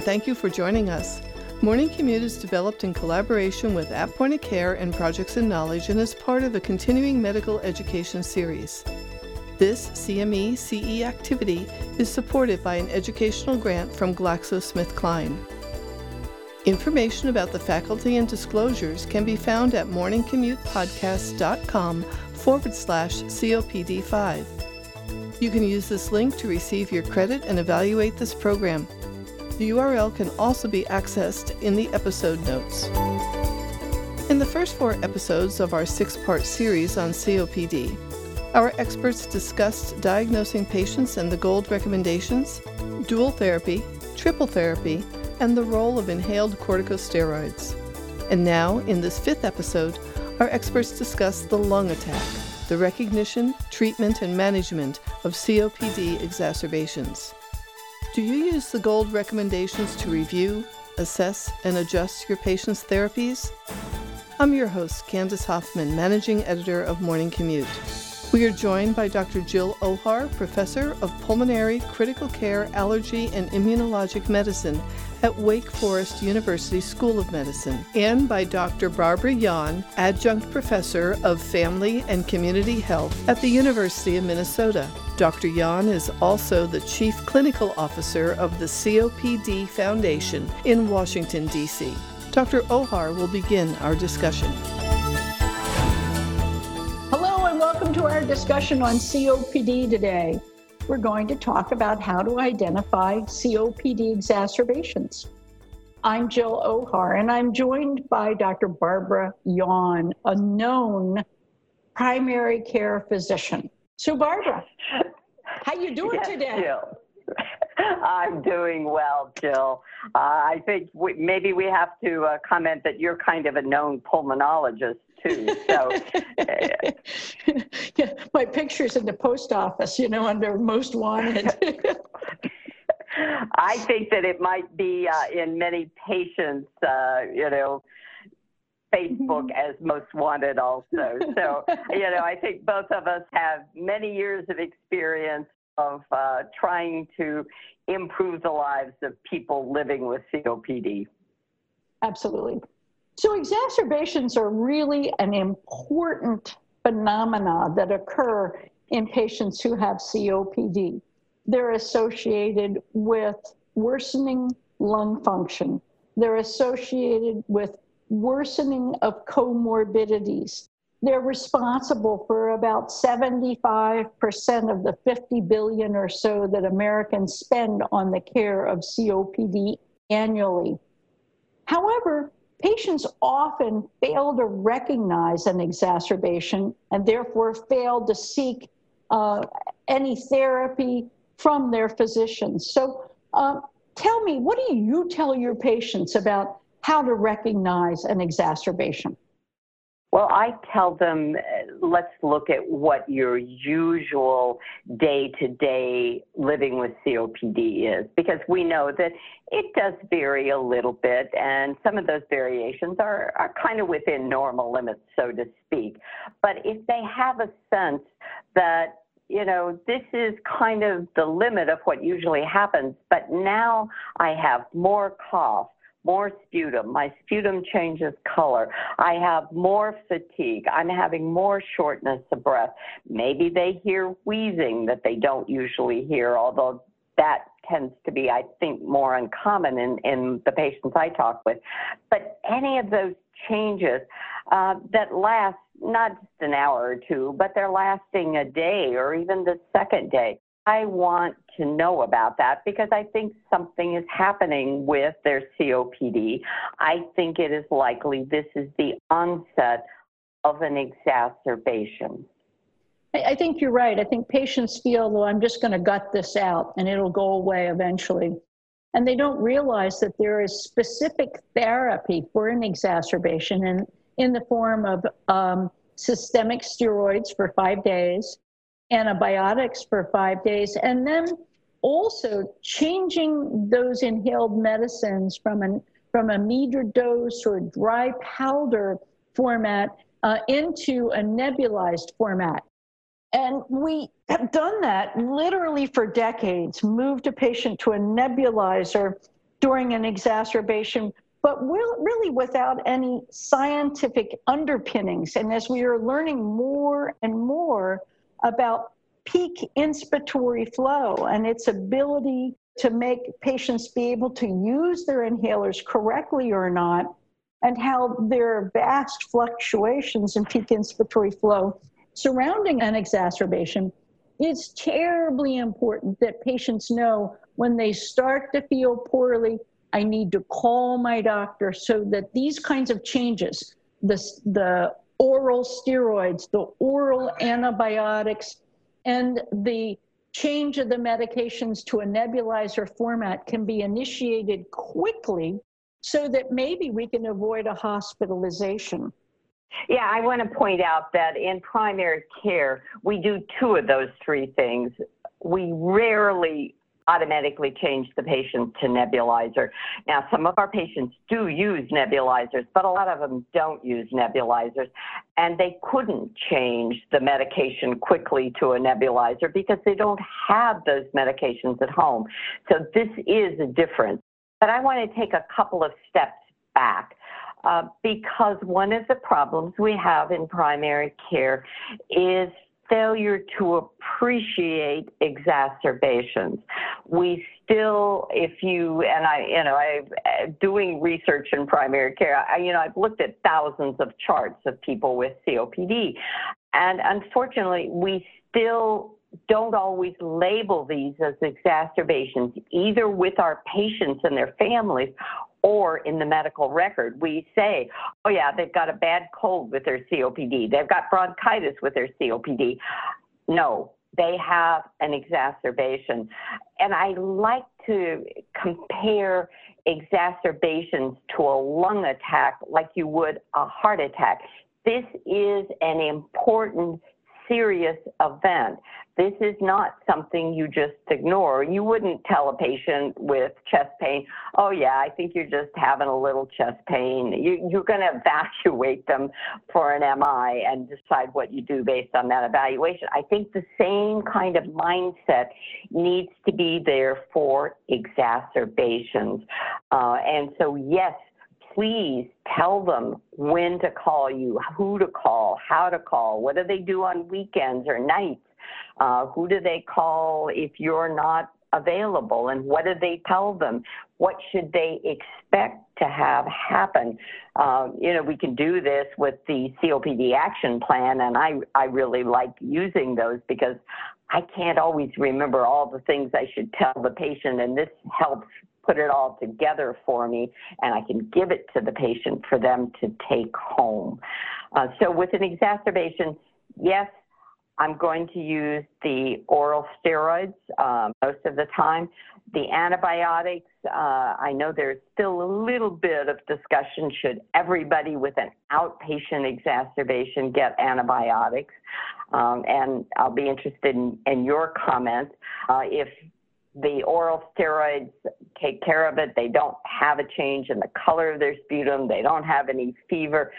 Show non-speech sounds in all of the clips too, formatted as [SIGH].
and thank you for joining us. Morning Commute is developed in collaboration with At Point of Care and Projects in Knowledge and is part of the continuing medical education series. This CME CE activity is supported by an educational grant from GlaxoSmithKline. Information about the faculty and disclosures can be found at morningcommutepodcast.com forward slash COPD5. You can use this link to receive your credit and evaluate this program. The URL can also be accessed in the episode notes. In the first four episodes of our six part series on COPD, our experts discussed diagnosing patients and the GOLD recommendations, dual therapy, triple therapy, and the role of inhaled corticosteroids. And now, in this fifth episode, our experts discuss the lung attack, the recognition, treatment, and management of COPD exacerbations. Do you use the GOLD recommendations to review, assess, and adjust your patients' therapies? I'm your host, Candace Hoffman, Managing Editor of Morning Commute. We are joined by Dr. Jill Ohar, Professor of Pulmonary Critical Care, Allergy, and Immunologic Medicine at Wake Forest University School of Medicine, and by Dr. Barbara Yawn, Adjunct Professor of Family and Community Health at the University of Minnesota. Dr. Yawn is also the Chief Clinical Officer of the COPD Foundation in Washington, D.C. Dr. Ohar will begin our discussion. Hello, and welcome to our discussion on COPD today we're going to talk about how to identify COPD exacerbations. I'm Jill Ohar, and I'm joined by Dr. Barbara Yawn, a known primary care physician. So, Barbara, how you doing yes, today? Jill. [LAUGHS] I'm doing well, Jill. Uh, I think we, maybe we have to uh, comment that you're kind of a known pulmonologist too. So, [LAUGHS] [LAUGHS] yeah, my picture's in the post office, you know, under most wanted. I think that it might be uh, in many patients, uh, you know, Facebook mm-hmm. as most wanted also. So, you know, I think both of us have many years of experience of uh, trying to improve the lives of people living with COPD. Absolutely. So, exacerbations are really an important phenomena that occur in patients who have COPD. They're associated with worsening lung function, they're associated with worsening of comorbidities. They're responsible for about 75% of the 50 billion or so that Americans spend on the care of COPD annually. However, Patients often fail to recognize an exacerbation and therefore fail to seek uh, any therapy from their physicians. So, uh, tell me, what do you tell your patients about how to recognize an exacerbation? Well, I tell them, uh, let's look at what your usual day to day living with COPD is, because we know that it does vary a little bit, and some of those variations are, are kind of within normal limits, so to speak. But if they have a sense that you know, this is kind of the limit of what usually happens, but now I have more cough more sputum. My sputum changes color. I have more fatigue. I'm having more shortness of breath. Maybe they hear wheezing that they don't usually hear, although that tends to be, I think, more uncommon in, in the patients I talk with. But any of those changes uh, that last not just an hour or two, but they're lasting a day or even the second day. I want to know about that because I think something is happening with their COPD. I think it is likely this is the onset of an exacerbation. I think you're right. I think patients feel, though, I'm just going to gut this out and it'll go away eventually. And they don't realize that there is specific therapy for an exacerbation in, in the form of um, systemic steroids for five days, antibiotics for five days, and then also changing those inhaled medicines from an from a meter dose or dry powder format uh, into a nebulized format. And we have done that literally for decades, moved a patient to a nebulizer during an exacerbation, but really without any scientific underpinnings. And as we are learning more and more about peak inspiratory flow and its ability to make patients be able to use their inhalers correctly or not, and how there are vast fluctuations in peak inspiratory flow surrounding an exacerbation, it's terribly important that patients know when they start to feel poorly, I need to call my doctor. So that these kinds of changes, the, the oral steroids, the oral antibiotics, and the change of the medications to a nebulizer format can be initiated quickly so that maybe we can avoid a hospitalization. Yeah, I want to point out that in primary care, we do two of those three things. We rarely automatically change the patient to nebulizer. Now, some of our patients do use nebulizers, but a lot of them don't use nebulizers, and they couldn't change the medication quickly to a nebulizer because they don't have those medications at home. So this is a difference. But I want to take a couple of steps back. Uh, because one of the problems we have in primary care is failure to appreciate exacerbations. We still, if you, and I, you know, I, uh, doing research in primary care, I, you know, I've looked at thousands of charts of people with COPD. And unfortunately, we still don't always label these as exacerbations, either with our patients and their families or in the medical record. We say, oh, yeah, they've got a bad cold with their COPD, they've got bronchitis with their COPD. No, they have an exacerbation. And I like to compare exacerbations to a lung attack like you would a heart attack. This is an important serious event. This is not something you just ignore. You wouldn't tell a patient with chest pain, oh, yeah, I think you're just having a little chest pain. You, you're going [LAUGHS] to evacuate them for an MI and decide what you do based on that evaluation. I think the same kind of mindset needs to be there for exacerbations. Uh, and so, yes, please tell them when to call you, who to call, how to call, what do they do on weekends or nights, uh, who do they call if you're not available, and what do they tell them? What should they expect to have happen? Uh, you know, we can do this with the COPD action plan, and I, I really like using those because I can't always remember all the things I should tell the patient, and this helps put it all together for me and I can give it to the patient for them to take home. Uh, so with an exacerbation, yes, I'm going to use the oral steroids uh, most of the time. The antibiotics, uh, I know there's still a little bit of discussion should everybody with an outpatient exacerbation get antibiotics? Um, and I'll be interested in, in your comments. Uh, if the oral steroids take care of it. They don't have a change in the color of their sputum. They don't have any fever.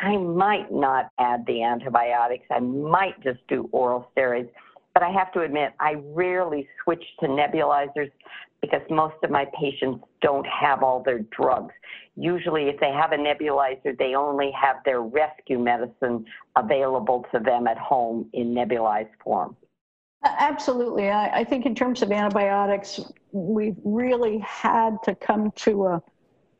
I might not add the antibiotics. I might just do oral steroids. But I have to admit, I rarely switch to nebulizers because most of my patients don't have all their drugs. Usually, if they have a nebulizer, they only have their rescue medicine available to them at home in nebulized form. Absolutely. I, I, think in terms of antibiotics, we've really had to come to a,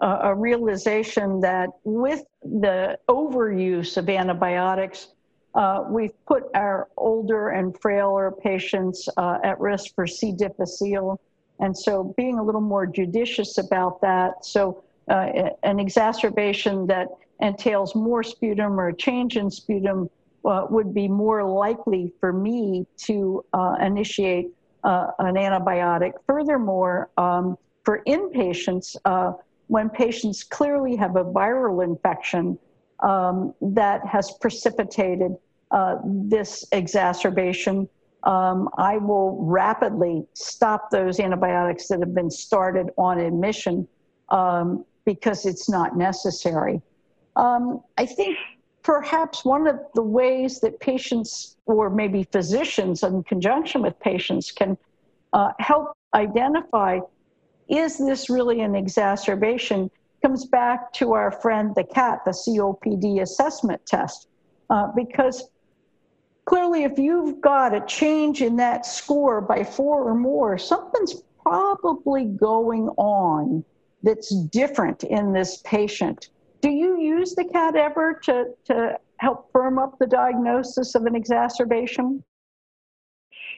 a, a realization that with the overuse of antibiotics, uh, we've put our older and frailer patients uh, at risk for C. difficile. And so being a little more judicious about that. So uh, an exacerbation that entails more sputum or a change in sputum uh, would be more likely for me to uh, initiate uh, an antibiotic. Furthermore, um, for inpatients, uh, when patients clearly have a viral infection um, that has precipitated uh, this exacerbation, um, I will rapidly stop those antibiotics that have been started on admission um, because it's not necessary. Um, I think perhaps one of the ways that patients or maybe physicians in conjunction with patients can uh, help identify is this really an exacerbation? Comes back to our friend the CAT, the COPD assessment test, uh, because clearly, if you've got a change in that score by four or more, something's probably going on that's different in this patient. Do you use the CAT ever to, to help firm up the diagnosis of an exacerbation?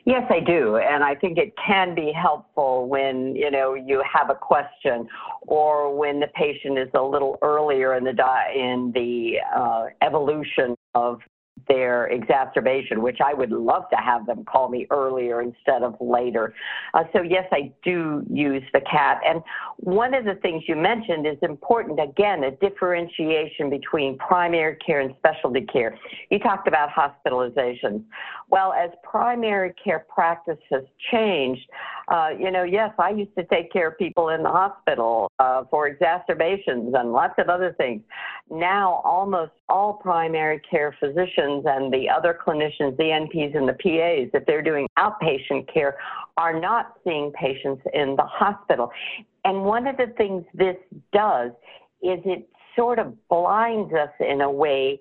Yes, I do, and I think it can be helpful when you know you have a question, or when the patient is a little earlier in the di- in the uh, evolution of their exacerbation, which I would love to have them call me earlier instead of later. Uh, so, yes, I do use the CAT. And one of the things you mentioned is important, again, a differentiation between primary care and specialty care. You talked about hospitalizations. Well, as primary care practice has changed, uh, you know, yes, I used to take care of people in the hospital uh, for exacerbations and lots of other things. Now, almost all primary care physicians and the other clinicians, the NPs and the PAs, if they're doing outpatient care, are not seeing patients in the hospital. And one of the things this does is it sort of blinds us in a way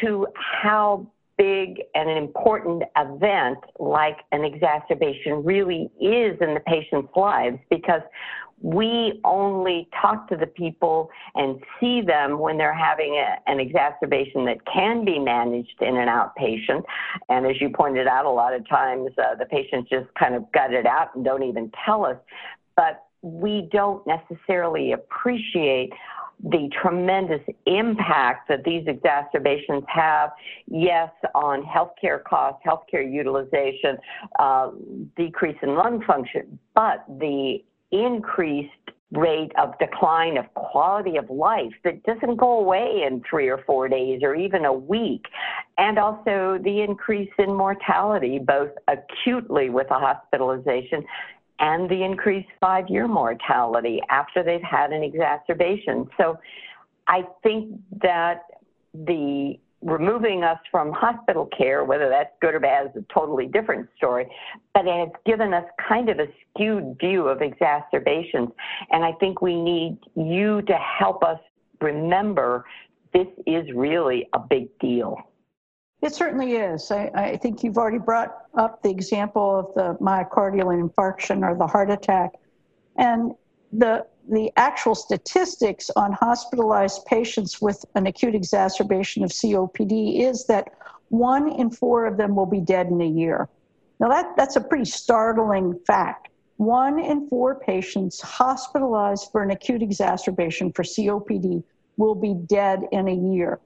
to how big and an important event like an exacerbation really is in the patient's lives because we only talk to the people and see them when they're having a, an exacerbation that can be managed in an outpatient. And as you pointed out, a lot of times uh, the patients just kind of gut it out and don't even tell us. But we don't necessarily appreciate the tremendous impact that these exacerbations have, yes, on healthcare costs, healthcare utilization, uh, decrease in lung function, but the increased rate of decline of quality of life that doesn't go away in three or four days or even a week. And also the increase in mortality, both acutely with a hospitalization and the increased five year mortality after they've had an exacerbation. So I think that the removing us from hospital care, whether that's good or bad, is a totally different story. But it has given us kind of a skewed view of exacerbations. And I think we need you to help us remember this is really a big deal. It certainly is. I, I, think you've already brought up the example of the myocardial infarction or the heart attack. And the, the actual statistics on hospitalized patients with an acute exacerbation of COPD is that one in four of them will be dead in a year. Now, that, that's a pretty startling fact. One in four patients hospitalized for an acute exacerbation for COPD will be dead in a year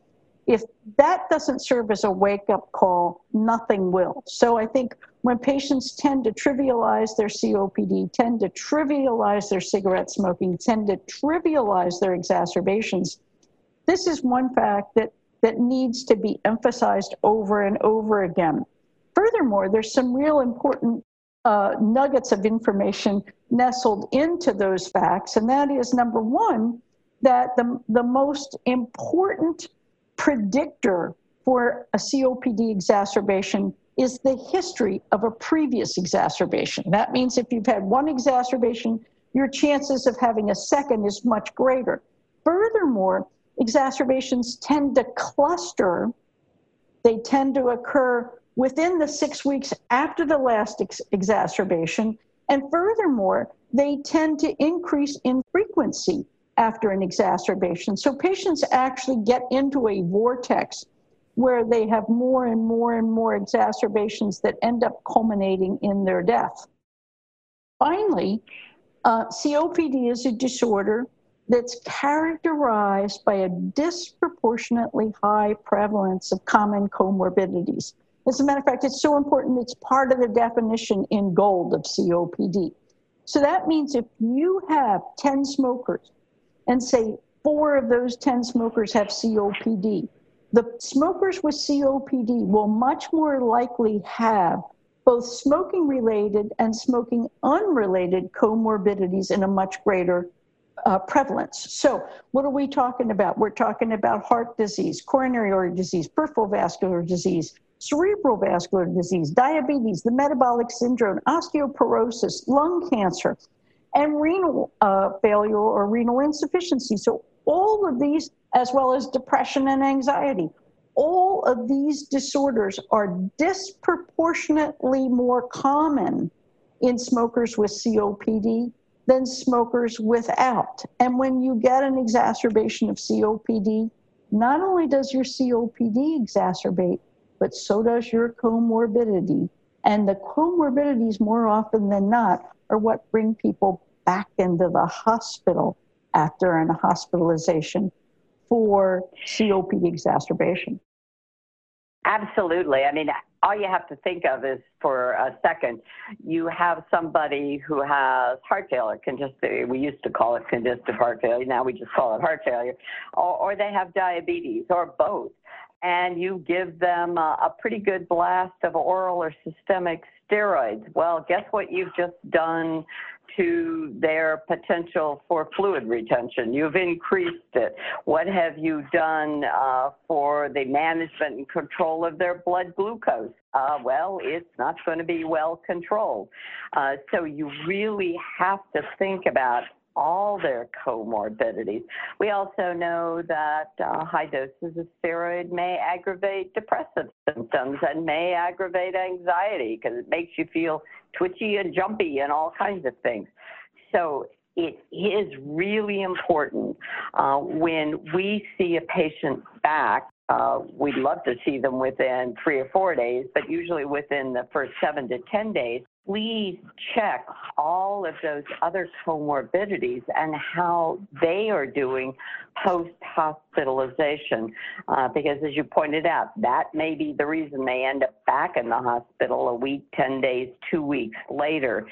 if that doesn't serve as a wake up call, nothing will. So I think when patients tend to trivialize their COPD, tend to trivialize their cigarette smoking, tend to trivialize their exacerbations, this is one fact that, that needs to be emphasized over and over again. Furthermore, there's some real important uh, nuggets of information nestled into those facts, and that is number one, that the, the most important predictor for a COPD exacerbation is the history of a previous exacerbation. That means if you've had one exacerbation, your chances of having a second is much greater. Furthermore, exacerbations tend to cluster. They tend to occur within the six weeks after the last ex- exacerbation. And furthermore, they tend to increase in frequency after an exacerbation. So patients actually get into a vortex where they have more and more and more exacerbations that end up culminating in their death. Finally, uh, COPD is a disorder that's characterized by a disproportionately high prevalence of common comorbidities. As a matter of fact, it's so important, it's part of the definition in GOLD of COPD. So that means if you have 10 smokers and say four of those 10 smokers have COPD, the smokers with COPD will much more likely have both smoking related and smoking unrelated comorbidities in a much greater uh, prevalence. So, what are we talking about? We're talking about heart disease, coronary artery disease, peripheral vascular disease, cerebral vascular disease, diabetes, the metabolic syndrome, osteoporosis, lung cancer, and renal uh, failure or renal insufficiency. So, all of these, as well as depression and anxiety, all of these disorders are disproportionately more common in smokers with COPD than smokers without. And when you get an exacerbation of COPD, not only does your COPD exacerbate, but so does your comorbidity. And the comorbidities, more often than not, are what bring people back into the hospital after an hospitalization for COPD exacerbation. Absolutely. I mean, all you have to think of is for a second, you have somebody who has heart failure, congestive, we used to call it congestive heart failure, now we just call it heart failure, or, or they have diabetes, or both. And you give them a, a pretty good blast of oral or systemic steroids. Well, guess what you've just done to their potential for fluid retention. You've increased it. What have you done uh, for the management and control of their blood glucose? Uh, well, it's not going to be well controlled. Uh, so you really have to think about all their comorbidities. We also know that uh, high doses of steroid may aggravate depressive symptoms and may aggravate anxiety because it makes you feel twitchy and jumpy and all kinds of things. So it is really important uh, when we see a patient back. Uh, we'd love to see them within three or four days, but usually within the first seven to 10 days please check all of those other comorbidities and how they are doing post hospitalization. Uh, because as you pointed out, that may be the reason they end up back in the hospital a week, 10 days, two weeks later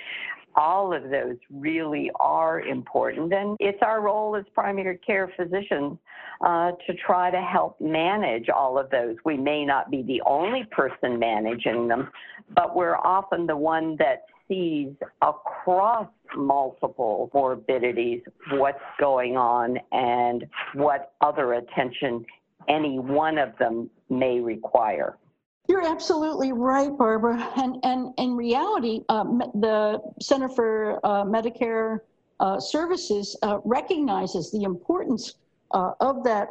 all of those really are important. And it's our role as primary care physicians uh, to try to help manage all of those. We may not be the only person managing them, but we're often the one that sees across multiple morbidities what's going on and what other attention any one of them may require. You're absolutely right, Barbara. And, and in reality, uh, the Center for uh, Medicare uh, Services uh, recognizes the importance uh, of that,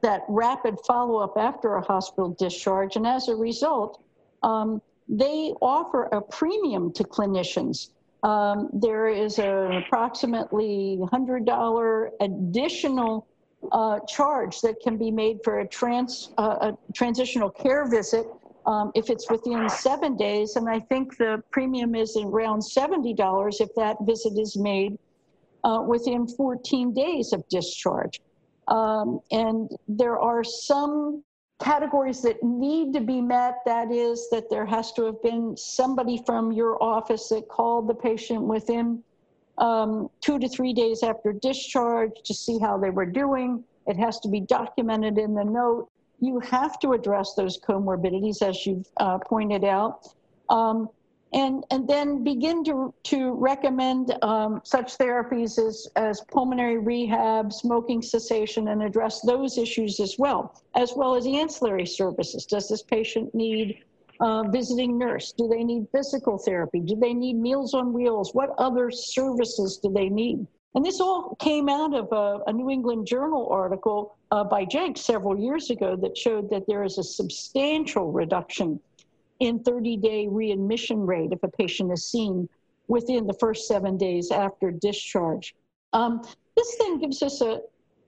that rapid follow up after a hospital discharge. And as a result, um, they offer a premium to clinicians. Um, there is an approximately $100 additional uh, charge that can be made for a, trans, uh, a transitional care visit um, if it's within seven days. And I think the premium is around $70 if that visit is made uh, within 14 days of discharge. Um, and there are some categories that need to be met. That is, that there has to have been somebody from your office that called the patient within um, two to three days after discharge to see how they were doing. It has to be documented in the note. You have to address those comorbidities, as you've uh, pointed out. Um, and, and then begin to, to recommend um, such therapies as, as pulmonary rehab, smoking cessation, and address those issues as well, as well as ancillary services. Does this patient need uh, visiting nurse? Do they need physical therapy? Do they need meals on wheels? What other services do they need? And this all came out of a, a New England Journal article uh, by Jencks several years ago that showed that there is a substantial reduction in 30 day readmission rate if a patient is seen within the first seven days after discharge. Um, this then gives us a,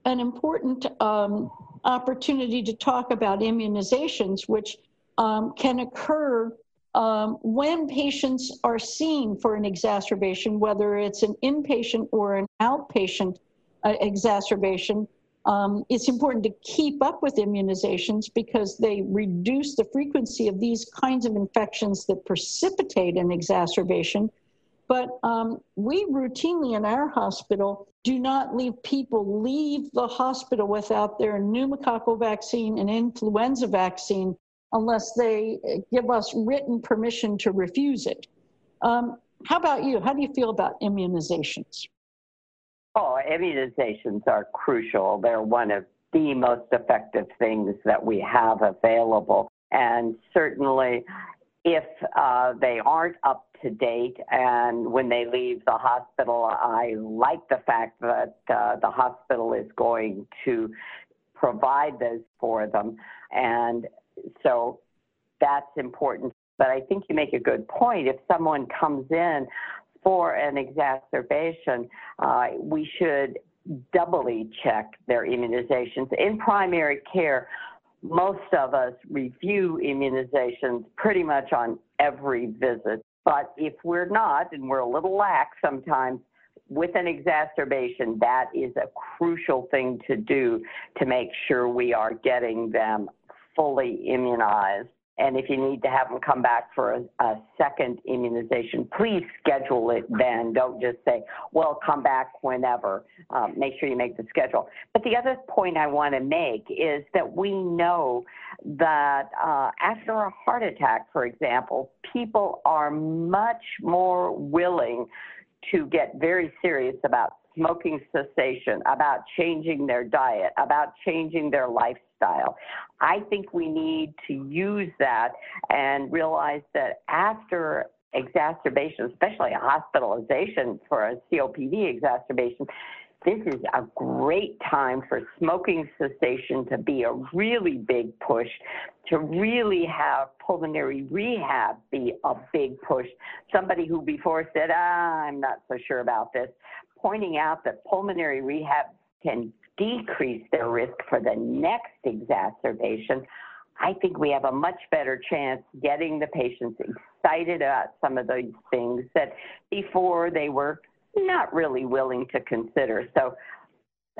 an important um, opportunity to talk about immunizations, which um, can occur um, when patients are seen for an exacerbation, whether it's an inpatient or an outpatient uh, exacerbation. Um, it's important to keep up with immunizations because they reduce the frequency of these kinds of infections that precipitate an exacerbation. But um, we routinely in our hospital do not leave people leave the hospital without their pneumococcal vaccine and influenza vaccine unless they give us written permission to refuse it. Um, how about you? How do you feel about immunizations? Oh, immunizations are crucial. They're one of the most effective things that we have available. And certainly, if uh, they aren't up to date. And when they leave the hospital, I like the fact that uh, the hospital is going to provide those for them. And so that's important. But I think you make a good point. If someone comes in for an exacerbation, uh, we should doubly check their immunizations. In primary care, most of us review immunizations pretty much on every visit. But if we're not, and we're a little lax sometimes, with an exacerbation, that is a crucial thing to do to make sure we are getting them fully immunized. And if you need to have them come back for a, a, second immunization, please schedule it then. Don't just say, well, come back whenever. Um, make sure you make the schedule. But the other point I want to make is that we know that uh, after a heart attack, for example, people are much more willing to get very serious about smoking cessation, about changing their diet, about changing their lifestyle. I think we need to use that and realize that after exacerbation, especially a hospitalization for a COPD exacerbation, this is a great time for smoking cessation to be a really big push, to really have pulmonary rehab be a big push. Somebody who before said, ah, I'm not so sure about this, pointing out that pulmonary rehab can decrease their risk for the next exacerbation, I think we have a much better chance getting the patients excited about some of those things that before they were not really willing to consider. So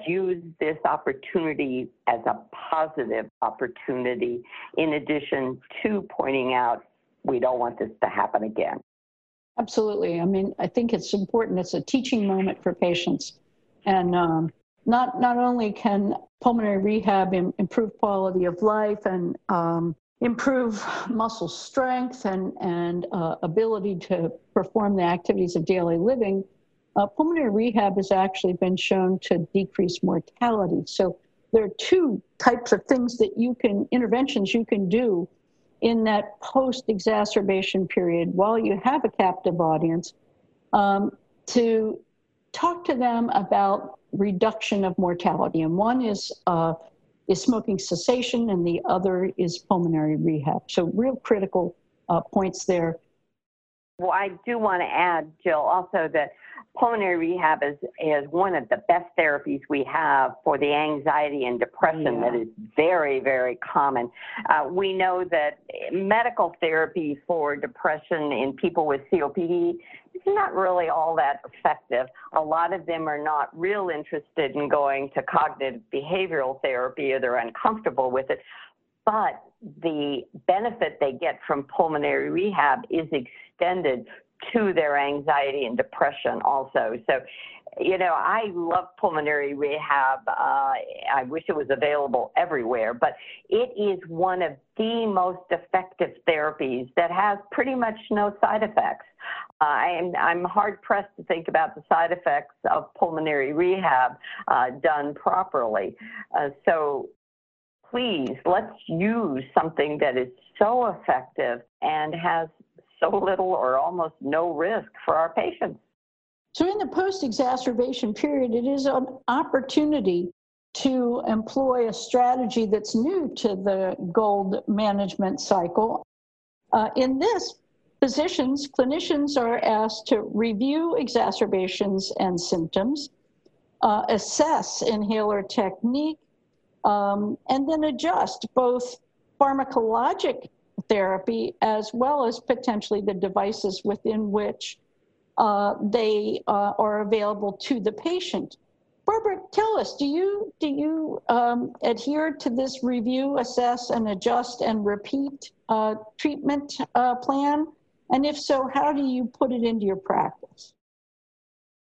use this opportunity as a positive opportunity in addition to pointing out we don't want this to happen again. Absolutely. I mean, I think it's important. It's a teaching moment for patients. And um, not, not only can pulmonary rehab Im- improve quality of life and um, improve muscle strength and, and uh, ability to perform the activities of daily living, uh, pulmonary rehab has actually been shown to decrease mortality. So there are two types of things that you can, interventions you can do in that post exacerbation period while you have a captive audience um, to talk to them about reduction of mortality. And one is, uh, is smoking cessation, and the other is pulmonary rehab. So, real critical uh, points there. Well, I do want to add, Jill, also that pulmonary rehab is, is one of the best therapies we have for the anxiety and depression yeah. that is very, very common. Uh, we know that medical therapy for depression in people with COPD is not really all that effective. A lot of them are not real interested in going to cognitive behavioral therapy or they're uncomfortable with it. But the benefit they get from pulmonary rehab is extended to their anxiety and depression also. So, you know, I love pulmonary rehab. Uh, I wish it was available everywhere, but it is one of the most effective therapies that has pretty much no side effects. Uh, I'm, I'm hard pressed to think about the side effects of pulmonary rehab uh, done properly. Uh, so please, let's use something that is so effective and has so little or almost no risk for our patients. So, in the post exacerbation period, it is an opportunity to employ a strategy that's new to the GOLD management cycle. Uh, in this, physicians, clinicians are asked to review exacerbations and symptoms, uh, assess inhaler technique, um, and then adjust both pharmacologic therapy as well as potentially the devices within which uh, they uh, are available to the patient. Barbara, tell us, do you do you um, adhere to this review, assess, and adjust and repeat uh, treatment uh, plan? And if so, how do you put it into your practice?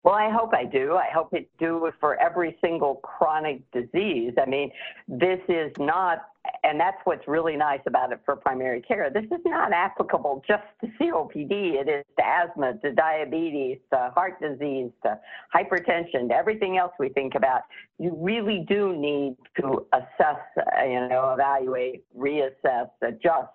Well, I hope I do. I hope it do for every single chronic disease. I mean, this is not, and that's what's really nice about it for primary care. This is not applicable just to COPD. It is to asthma, to diabetes, to heart disease, to hypertension, to everything else we think about. You really do need to assess, you know, evaluate, reassess, adjust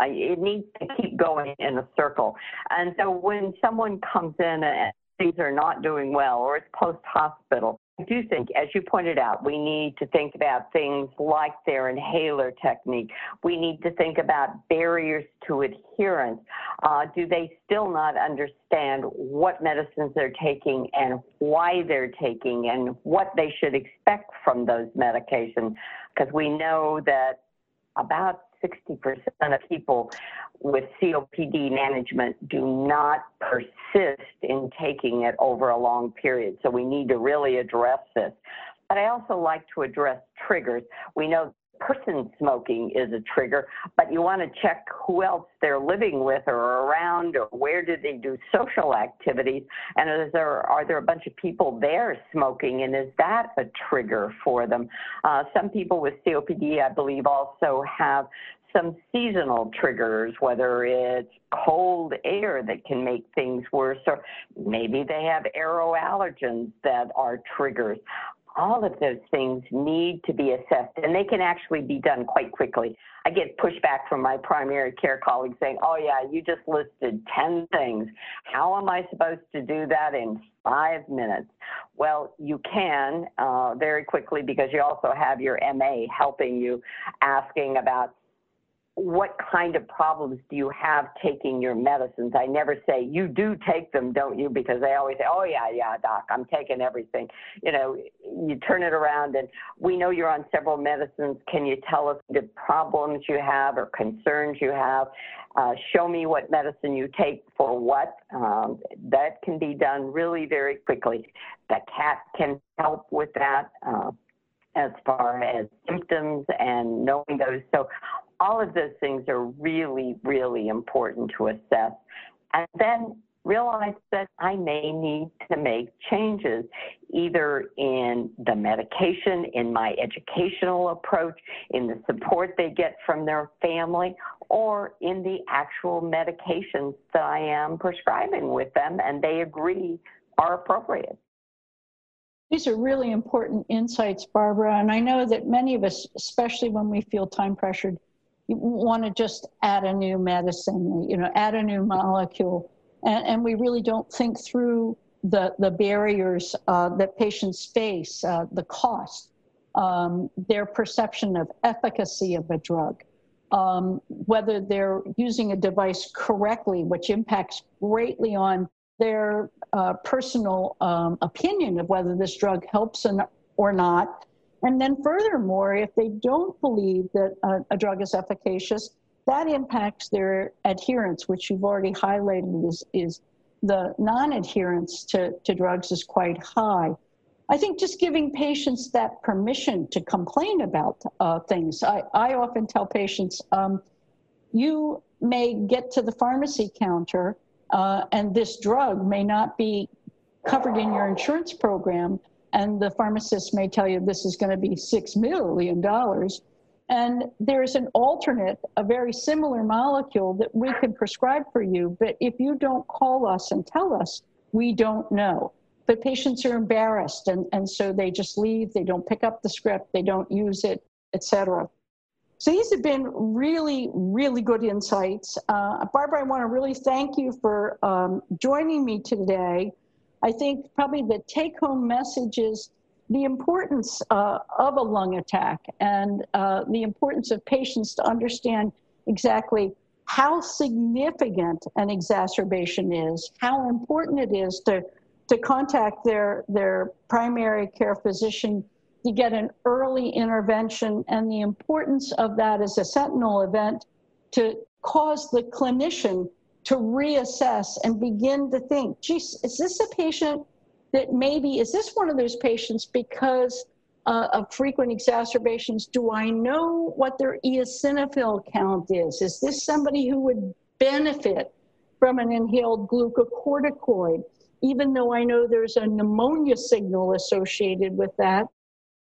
Uh, it needs to keep going in a circle. And so when someone comes in and things are not doing well or it's post hospital, I do think, as you pointed out, we need to think about things like their inhaler technique. We need to think about barriers to adherence. Uh, do they still not understand what medicines they're taking and why they're taking and what they should expect from those medications? Because we know that about 60% of people with COPD management do not persist in taking it over a long period. So we need to really address this. But I also like to address triggers. We know person smoking is a trigger, but you want to check who else they're living with or around or where do they do social activities and is there are there a bunch of people there smoking and is that a trigger for them? Uh, some people with COPD, I believe, also have some seasonal triggers, whether it's cold air that can make things worse, or maybe they have aeroallergens that are triggers. All of those things need to be assessed, and they can actually be done quite quickly. I get pushback from my primary care colleagues saying, Oh, yeah, you just listed 10 things. How am I supposed to do that in five minutes? Well, you can uh, very quickly because you also have your MA helping you, asking about what kind of problems do you have taking your medicines? I never say, you do take them, don't you? Because they always say, oh, yeah, yeah, doc, I'm taking everything. You know, you turn it around and we know you're on several medicines. Can you tell us the problems you have or concerns you have? Uh, show me what medicine you take for what. Um, that can be done really very quickly. The CAT can help with that. Uh, as far as symptoms and knowing those. So all of those things are really, really important to assess. And then realize that I may need to make changes either in the medication, in my educational approach, in the support they get from their family, or in the actual medications that I am prescribing with them and they agree are appropriate. These are really important insights, Barbara. And I know that many of us, especially when we feel time pressured, you want to just add a new medicine, you know, add a new molecule. And, and we really don't think through the, the barriers uh, that patients face, uh, the cost, um, their perception of efficacy of a drug, um, whether they're using a device correctly, which impacts greatly on their uh, personal um, opinion of whether this drug helps or not, and then, furthermore, if they don't believe that a, a drug is efficacious, that impacts their adherence, which you've already highlighted is, is the non adherence to, to drugs is quite high. I think just giving patients that permission to complain about uh, things. I, I often tell patients, um, you may get to the pharmacy counter uh, and this drug may not be covered in your insurance program, and the pharmacist may tell you this is going to be six million dollars. And there's an alternate, a very similar molecule that we can prescribe for you. But if you don't call us and tell us, we don't know. But patients are embarrassed, and, and so they just leave. They don't pick up the script. They don't use it, etc. So these have been really, really good insights. Uh, Barbara, I want to really thank you for um, joining me today. I think probably the take home message is the importance uh, of a lung attack and uh, the importance of patients to understand exactly how significant an exacerbation is, how important it is to, to contact their, their primary care physician to get an early intervention, and the importance of that as a sentinel event to cause the clinician to reassess and begin to think, geez, is this a patient that maybe, is this one of those patients because uh, of frequent exacerbations? Do I know what their eosinophil count is? Is this somebody who would benefit from an inhaled glucocorticoid? Even though I know there's a pneumonia signal associated with that,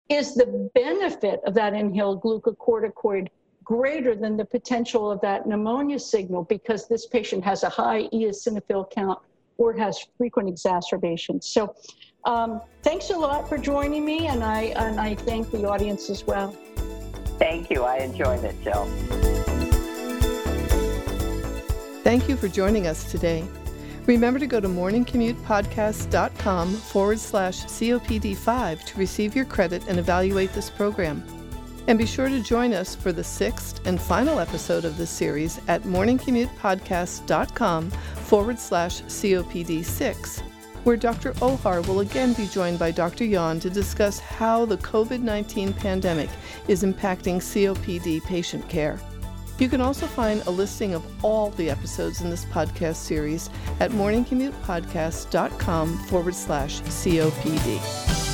is the benefit of that inhaled glucocorticoid greater than the potential of that pneumonia signal because this patient has a high eosinophil count or has frequent exacerbations. So um, thanks a lot for joining me, and I, and I thank the audience as well. Thank you. I enjoyed it, Jill. Thank you for joining us today. Remember to go to morningcommutepodcast.com forward slash COPD5 to receive your credit and evaluate this program. And be sure to join us for the sixth and final episode of this series at morningcommutepodcast.com forward slash COPD6, where Dr. Ohar will again be joined by Dr. Yawn to discuss how the COVID 19 pandemic is impacting COPD patient care. You can also find a listing of all the episodes in this podcast series at morningcommutepodcast.com forward slash COPD.